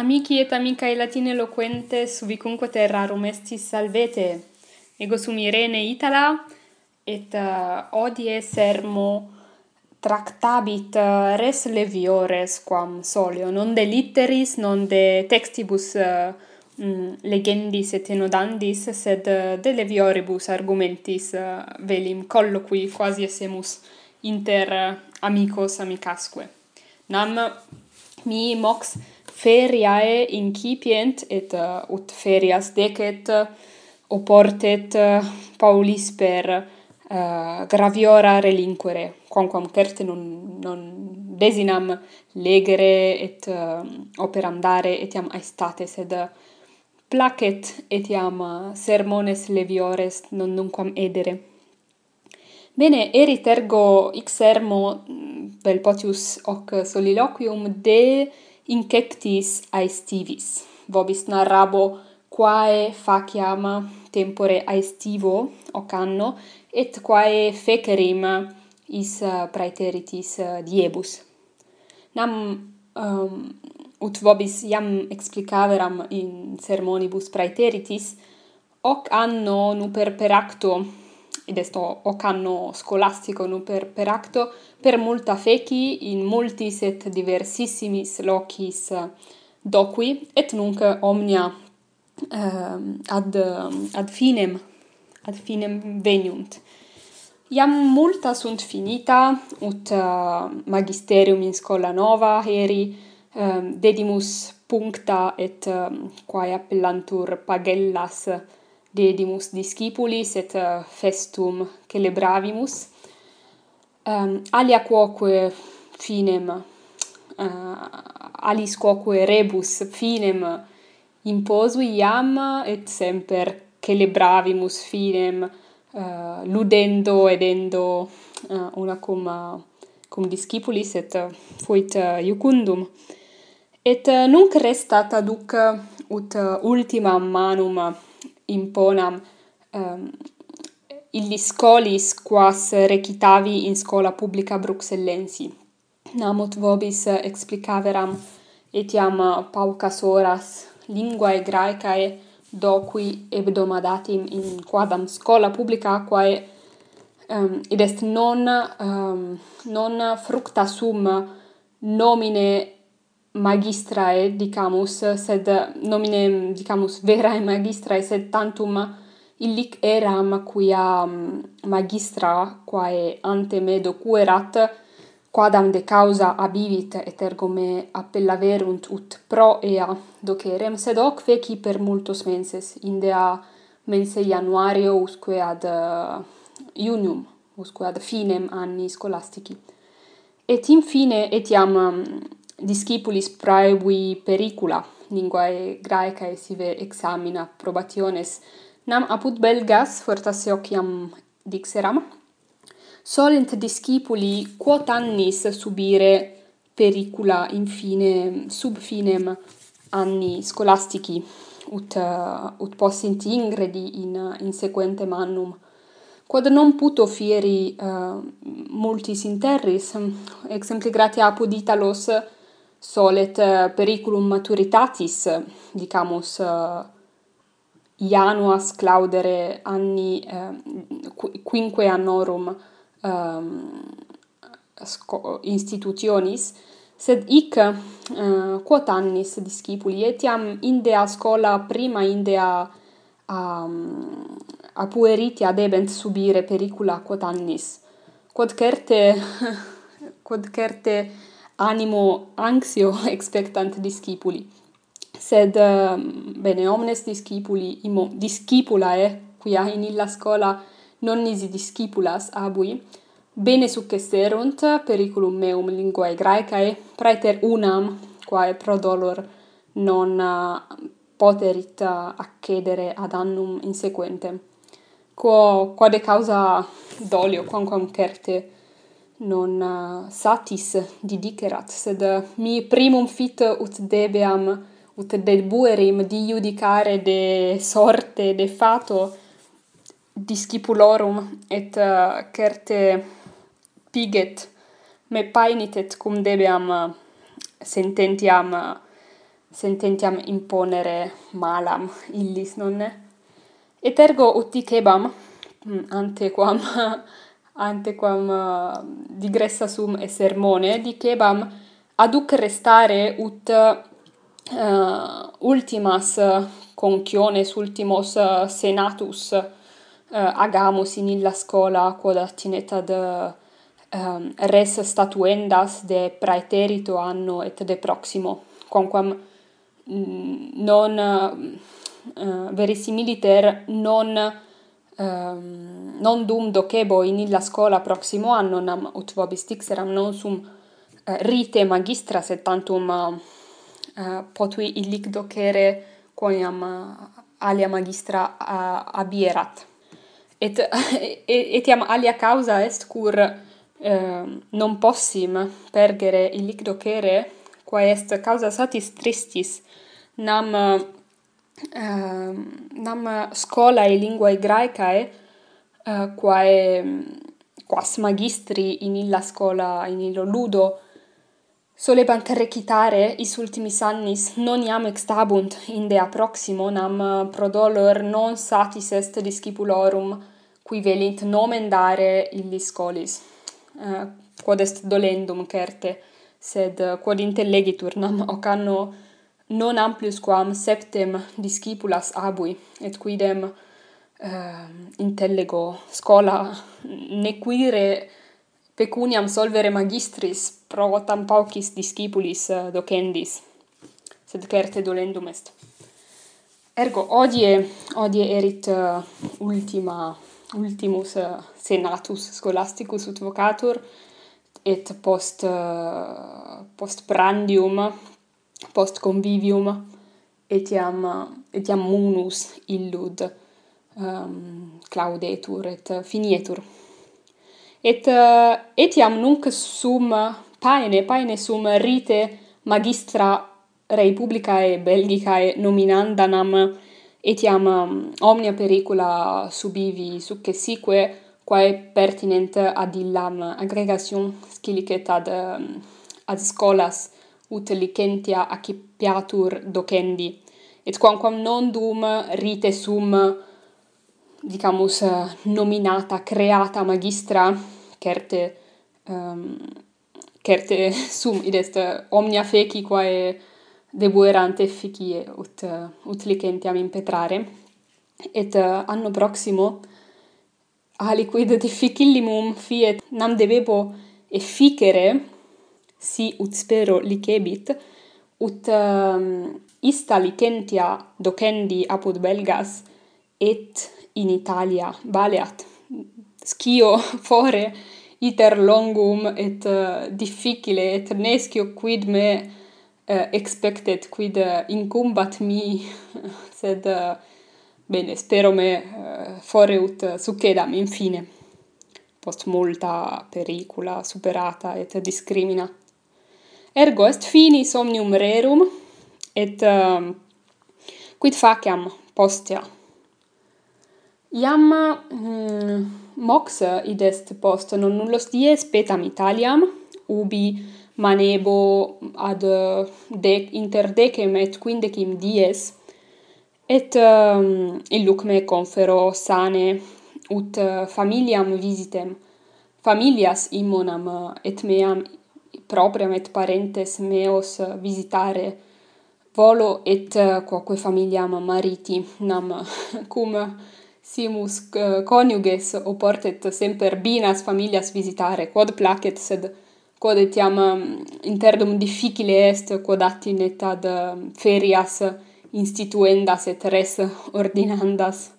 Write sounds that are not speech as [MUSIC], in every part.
Amici et amicae latine loquentes, ubicunque terrarum estis salvete. Ego sum Irene Itala, et uh, odie sermo tractabit uh, res leviores quam solio, non de litteris, non de textibus uh, mm, legendis et enodandis, sed uh, de levioribus argumentis uh, velim colloqui quasi essemus inter uh, amicos amicasque. Nam mi mox feriae incipient et uh, ut ferias decet uh, oportet uh, Paulis per uh, graviora relinquere quamquam certe non non desinam legere et uh, operam dare etiam aestate sed placet etiam sermones leviores non nunquam edere. Bene, erit ergo ix sermo mm, vel potius hoc soliloquium de incectis aestivis. Vobis narrabo quae faciam tempore aestivo ocanno, et quae fecerim is eh, praeteritis eh, diebus. Nam um, ut vobis iam explicaveram in sermonibus praeteritis, hoc anno nuper per acto id est hoc anno scolastico non per, per acto, per multa feci in multis et diversissimis locis doqui, et nunc omnia eh, ad, ad finem, ad finem veniunt. Iam multa sunt finita, ut uh, magisterium in scola nova heri, um, dedimus puncta et um, quae appellantur pagellas dedimus discipulis et uh, festum celebravimus. Um, alia quoque finem uh, alis quoque rebus finem imposui iam et semper celebravimus finem uh, ludendo edendo uh, una cum uh, cum discipulis et uh, fuit uh, iucundum. Et uh, nunc restat aduc uh, ut uh, ultimam manum imponam ehm, um, illis scolis quas recitavi in scola publica bruxellensi. Namut vobis explicaveram etiam paucas horas linguae graecae docui hebdomadatim in quadam scola publica quae um, id est non um, non fructa sum nomine magistrae, dicamus, sed nomine, dicamus, verae magistrae, sed tantum illic eram quia mm, magistra, quae ante me docuerat, quadam de causa abivit et ergo me appellaverunt ut pro ea docerem, sed hoc feci per multos menses, indea mense januario usque ad uh, iunium, usque ad finem anni scholastici. Et in fine, etiam mm, discipulis praevi pericula linguae graecae sive examina probationes. Nam apud belgas fortasse ociam dixeram solent discipuli quot annis subire pericula infine sub finem anni scholastici ut uh, ut possint ingredi in in sequentem annum. Quod non puto fieri uh, multis in terris exempli gratia apud Italos solet eh, periculum maturitatis dicamus eh, ianuas claudere anni eh, quinque annorum ehm, institutionis sed hic uh, quot annis discipuli etiam indea scola prima indea ehm, um, a pueritia debent subire pericula quot annis. Quod certe [LAUGHS] quod certe animo anxio [LAUGHS] expectant discipuli. Sed ehm, bene omnes discipuli imo discipulae eh, quia in illa scola non nisi discipulas abui bene successerunt periculum meum linguae graecae praeter unam quae pro dolor non eh, poterit eh, accedere ad annum insequentem. Quo quod causa dolio quamquam certe non eh, satis didicerat, sed eh, mi primum fit ut debeam, ut debuerim di judicare de sorte, de fato, discipulorum, et uh, certe piget me paenitet cum debeam sententiam sententiam imponere malam illis, nonne? Et ergo ut dicebam, hm, ante quam [LAUGHS] antequam eh, digressa sum e sermone dicebam aduc restare ut eh, ultimas conciones ultimos senatus eh, agamus in illa scola quod attinet ad res statuendas de praeterito anno et de proximo quamquam mm, non verisimiliter non um, non dum docebo in illa scola proximo anno nam ut vobis dixeram non sum uh, rite magistra sed tantum uh, uh, potui illic docere quoniam uh, eh, alia magistra uh, abierat. Et [LAUGHS] etiam alia causa est cur uh, non possim pergere illic docere quae est causa satis tristis. Nam uh, uh, nam scolae linguae graecae uh, eh, quae quas magistri in illa scola in illo ludo solebant recitare is ultimis annis non iam extabunt inde dea proximo nam prodolor non satis est discipulorum qui velint nomen dare illi scolis. Uh, quod est dolendum certe sed quod intellegitur nam ocanno non amplius quam septem discipulas abui, et quidem uh, intellego scola nequire pecuniam solvere magistris pro tam paucis discipulis uh, docendis, sed certe dolendum est. Ergo, odie, odie erit uh, ultima, ultimus uh, senatus scholasticus ut vocatur, et post, uh, post prandium post convivium etiam etiam munus illud um, claudetur et finietur. Et etiam nunc sum paene paene sum rite magistra rei publicae belgicae nominandanam etiam um, omnia pericula subivi successique quae pertinent ad illam aggregation scilicet ad ad scolas ut licentia accipiatur docendi, et quamquam non dum rite sum dicamus nominata creata magistra certe um, certe [LAUGHS] sum id est omnia feci quae debuerante efficie ut ut licentiam impetrare et uh, anno proximo aliquid difficillimum fiet nam debebo efficere si ut spero licebit, ut um, ista licentia docendi apud Belgas et in Italia baleat. Scio [LAUGHS] fore iter longum et uh, difficile et nescio quid me eh, uh, expectet quid uh, incumbat mi. [LAUGHS] Sed uh, bene spero me uh, fore ut uh, succedam infine. Post multa pericula superata et discrimina. Ergo est fini somnium rerum et uh, quid faciam postea? Iam mm, mox id est post non nullos dies petam Italiam ubi manebo ad dec inter decem et quindecim dies et ehm, um, illuc me confero sane ut eh, familiam visitem familias immonam eh, et meam propriam et parentes meos visitare volo et eh, quoque familiam mariti nam [LAUGHS] cum simus eh, coniuges oportet semper binas familias visitare quod placet sed quod etiam mm, interdum difficile est quod attinet ad mm, ferias instituendas et res ordinandas.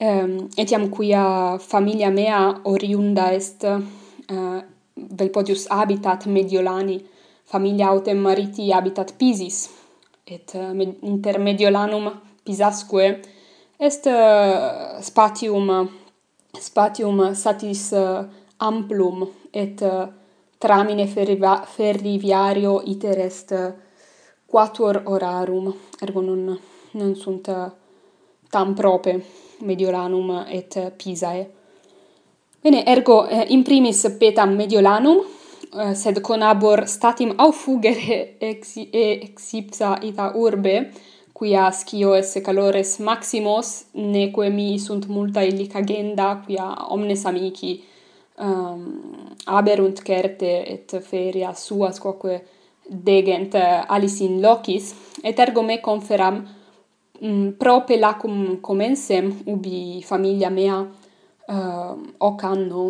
Ehm, etiam quia familia mea oriunda est eh, vel podius habitat Mediolani, familia autem mariti habitat Pisis, et eh, uh, inter Mediolanum Pisasque est uh, spatium spatium satis uh, amplum et uh, tramine ferriva, ferriviario iter est quatuor horarum ergo non non sunt tam prope Mediolanum et Pisae. Bene, ergo eh, in primis petam mediolanum, eh, sed conabor statim au fugere ex, exipsa ex ipsa ita urbe, quia scio esse calores maximos, neque mi sunt multa illicagenda, quia omnes amici ehm, um, aberunt certe et feria suas quoque degent eh, alis in locis, et ergo me conferam mm, prope lacum comensem, ubi familia mea, uh, hoc anno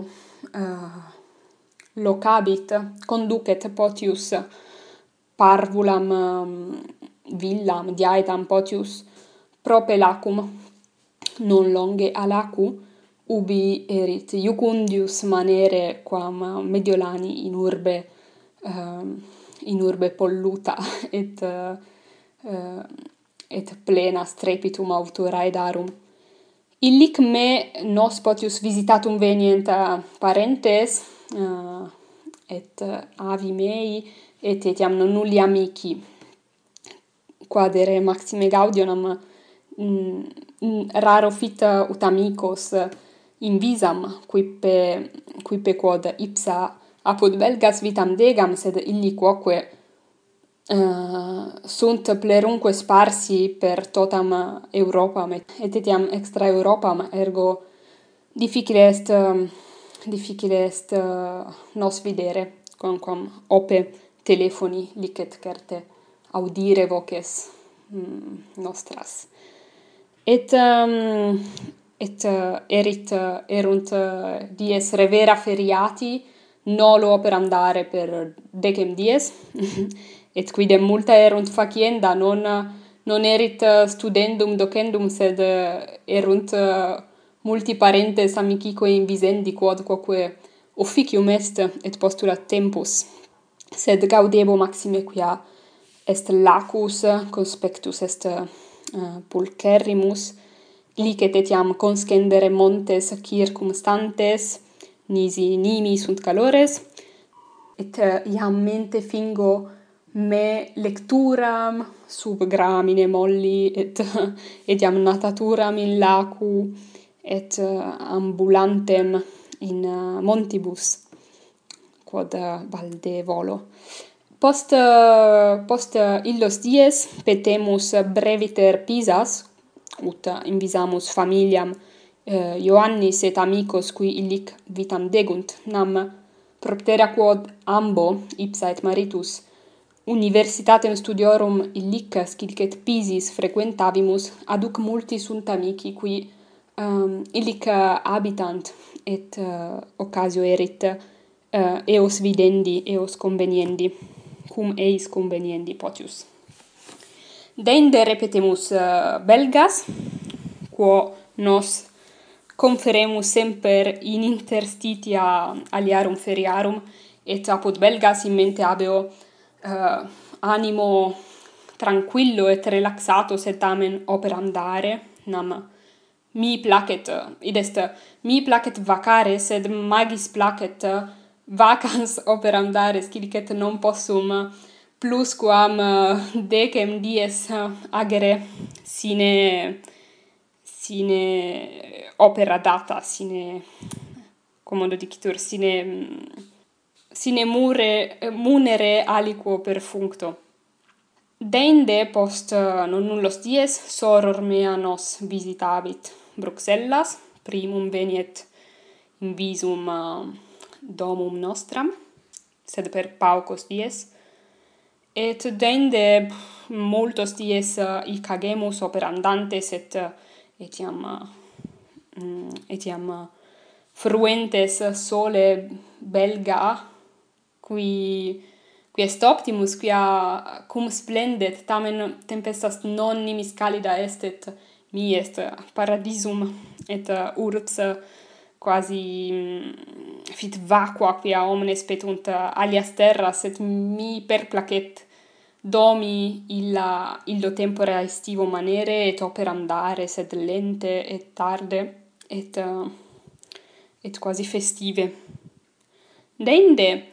uh, locabit conducet potius parvulam um, villam diaetam potius propelacum non longe alacu ubi erit iucundius manere quam mediolani in urbe uh, in urbe polluta [LAUGHS] et uh, et plena strepitum auturae Illic me nos potius visitatum venient parentes, uh, et avi mei, et etiam non nulli amici. Quadere maxime gaudionam mm, mm, raro fit ut amicos in visam, quippe, quippe quod ipsa apud belgas vitam degam, sed illi quoque uh, sunt plerunque sparsi per totam Europam et etiam extra Europam ergo difficile est um, difficile est uh, nos videre quamquam ope telefoni licet certe audire voces mm, nostras. Et um, et uh, erit uh, erunt uh, dies revera feriati nolo per andare per decem dies. [LAUGHS] et quidem multa erunt facienda non non erit eh, studendum docendum sed eh, erunt eh, multi parentes amicique in visendi quodquoque officium est et postulat tempus. Sed gaudebo maxime quia est lacus conspectus est uh, pulcherrimus licet etiam conscendere montes circumstantes nisi nimi sunt calores et uh, iam mente fingo me lecturam sub gramine molli et [LAUGHS] etiam nataturam in lacu et eh, ambulantem in eh, montibus quod eh, valde volo. Post post illos dies petemus breviter pisas ut invisamus familiam eh, Ioannis et amicos qui illic vitam degunt nam proptera quod ambo ipsa et maritus Universitatem studiorum illic scilicet Pisis frequentavimus aduc multi sunt amici qui um, illic habitant et eh, uh, occasio erit uh, eos videndi eos conveniendi cum eis conveniendi potius. Dende repetemus uh, belgas quo nos conferemus semper in interstitia aliarum feriarum et apud belgas in mente habeo uh, animo tranquillo et relaxato sed tamen operandare. Nam mi placet eh, id est mi placet vacare sed magis placet eh, vacans [LAUGHS] operandare scilicet non possum plus quam decem dies agere sine sine opera data sine commodo dicitur sine mm, sine mure munere aliquo per functo. Deinde post eh, non nullos dies soror mea nos visitabit Bruxellas, primum veniet in visum uh, domum nostram, sed per paucos dies, et deinde multos dies eh, uh, icagemus operandantes et etiam uh, etiam uh, fruentes sole belga qui qui est optimus quia cum splendet tamen tempestas non nimis calida estet mi est paradisum et urbs quasi mm, fit vacua quia omnes petunt alias terras et mi per placet domi illa illo tempore estivo manere et operam andare sed lente et tarde et et quasi festive. Dende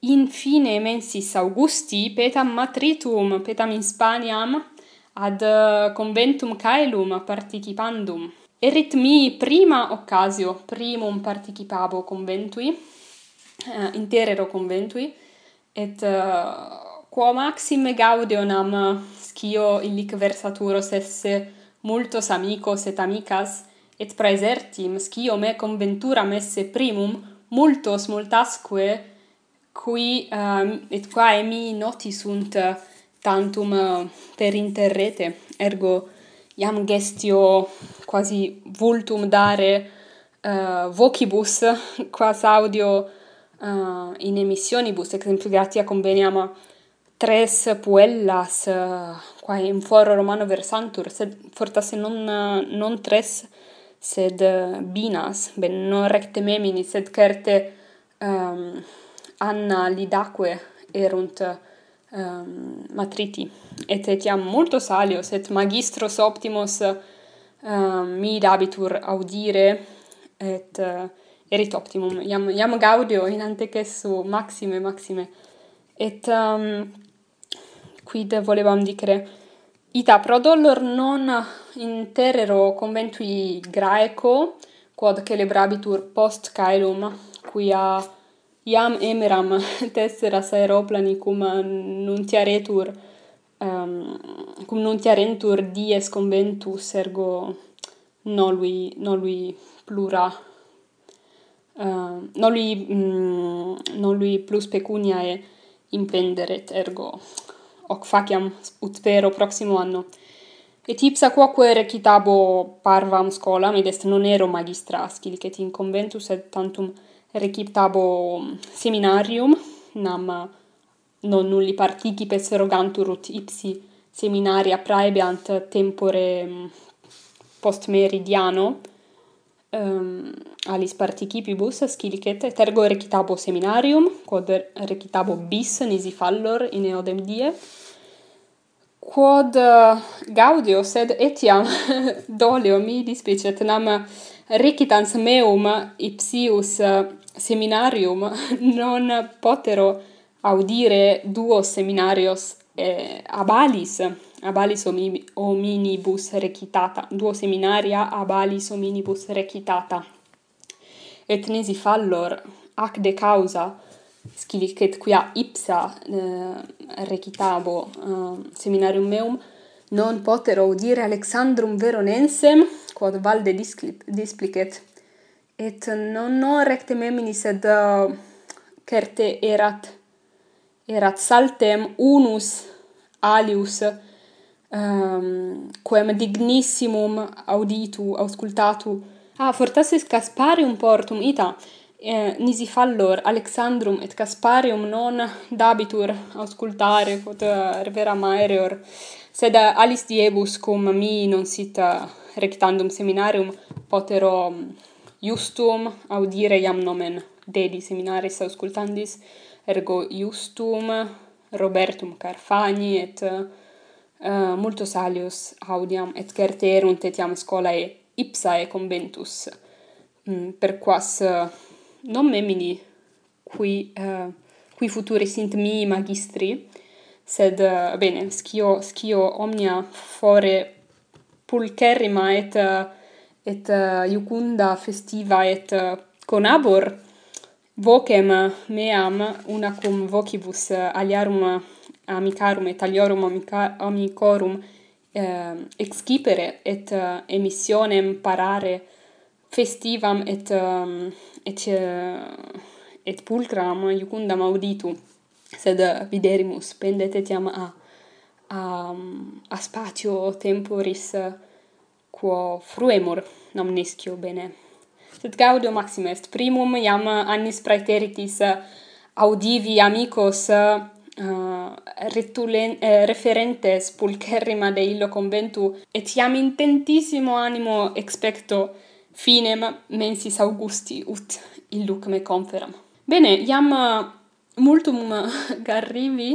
infine mensis Augusti petam matritum petam in Spaniam ad eh, conventum caelum participandum. Erit mi prima occasio, primum participabo conventui, uh, interero conventui, et uh, quo maxime gaudionam scio illic versaturos esse multos amicos et amicas, et praesertim scio me conventuram esse primum multos multasque qui um, et quae mi noti sunt eh, tantum uh, per interrete ergo iam gestio quasi vultum dare uh, vocibus [LAUGHS] quas audio uh, in emissionibus. Exemplu gratia conveniam tres puellas uh, quae in foro romano versantur sed fortasse non non tres sed uh, binas ben non recte memini sed certe um, anna lidaque erunt um, matriti. Et etiam multo salios et magistros optimos ehm, um, mirabitur audire et uh, erit optimum. Iam iam gaudio in antecessu maxime maxime. Et um, quid volebam dicere? Ita pro dolor non interero conventui graeco quod celebrabitur post caelum quia iam emeram [LAUGHS] tesseras aeroplani cum nuntiaretur um, cum nuntiarentur dies conventus ergo nolui nolui plura uh, nolui mm, nolui plus pecuniae impenderet ergo hoc faciam ut spero proximo anno. Et ipsa quoque recitabo parvam scolam id est non ero magistra scilicet in conventus et tantum recitabo seminarium nam non nulli participes rogantur ut ipsi seminaria praebiant tempore mm, post meridiano um, ehm, alis participibus scilicet tergo recitabo seminarium quod recitabo bis nisi fallor in eodem die quod eh, gaudio sed etiam [LAUGHS] doleo mi dispicet nam recitans meum ipsius eh, seminarium [LAUGHS] non potero audire duo seminarios eh, abalis abalis hominibus recitata duo seminaria abalis hominibus recitata. Et nisi fallor ac de causa scilicet quia ipsa eh, recitabo eh, seminarium meum non potero audire Alexandrum Veronensem quod valde displicet et non non recte memini sed uh, certe erat erat saltem unus alius um, quem dignissimum auditu auscultatu. Ah fortasse Casparium portum ita eh, nisi fallor Alexandrum et Casparium non dabitur auscultare quod eh, revera maereor sed uh, alis diebus cum mi non sit uh, rectandum seminarium potero mm, Iustum audire iam nomen dedi seminaris auscultandis, ergo iustum Robertum Carfani et uh, multos alios audiam et certerunt etiam scholae ipsae conventus mm, per quas uh, non memini qui uh, qui futuri sint mi magistri sed uh, bene scio scio omnia fore pulcherrima et uh, et eh, iucunda festiva et eh, conabor vocem meam una cum vocibus eh, aliarum amicarum et aliorum amica, amicorum eh, excipere et emissionem parare festivam et et et pulcram iucundam auditu sed viderimus pendet etiam a a a spatio temporis quo fruemur nomnescio bene. Sed gaudio maxim est, primum iam eh, annis praeteritis eh, audivi amicos uh, retulen, uh, referentes pulcherrima de illo conventu, et iam intentissimo animo expecto finem mensis Augusti ut illuc me conferam. Bene, iam multum garrivi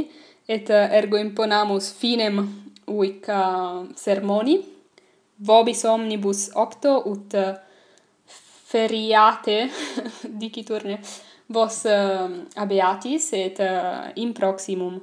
et ergo imponamus finem uic sermoni, vobis omnibus octo ut eh, feriate [LAUGHS] diciturne vos uh, abeatis et uh, in proximum.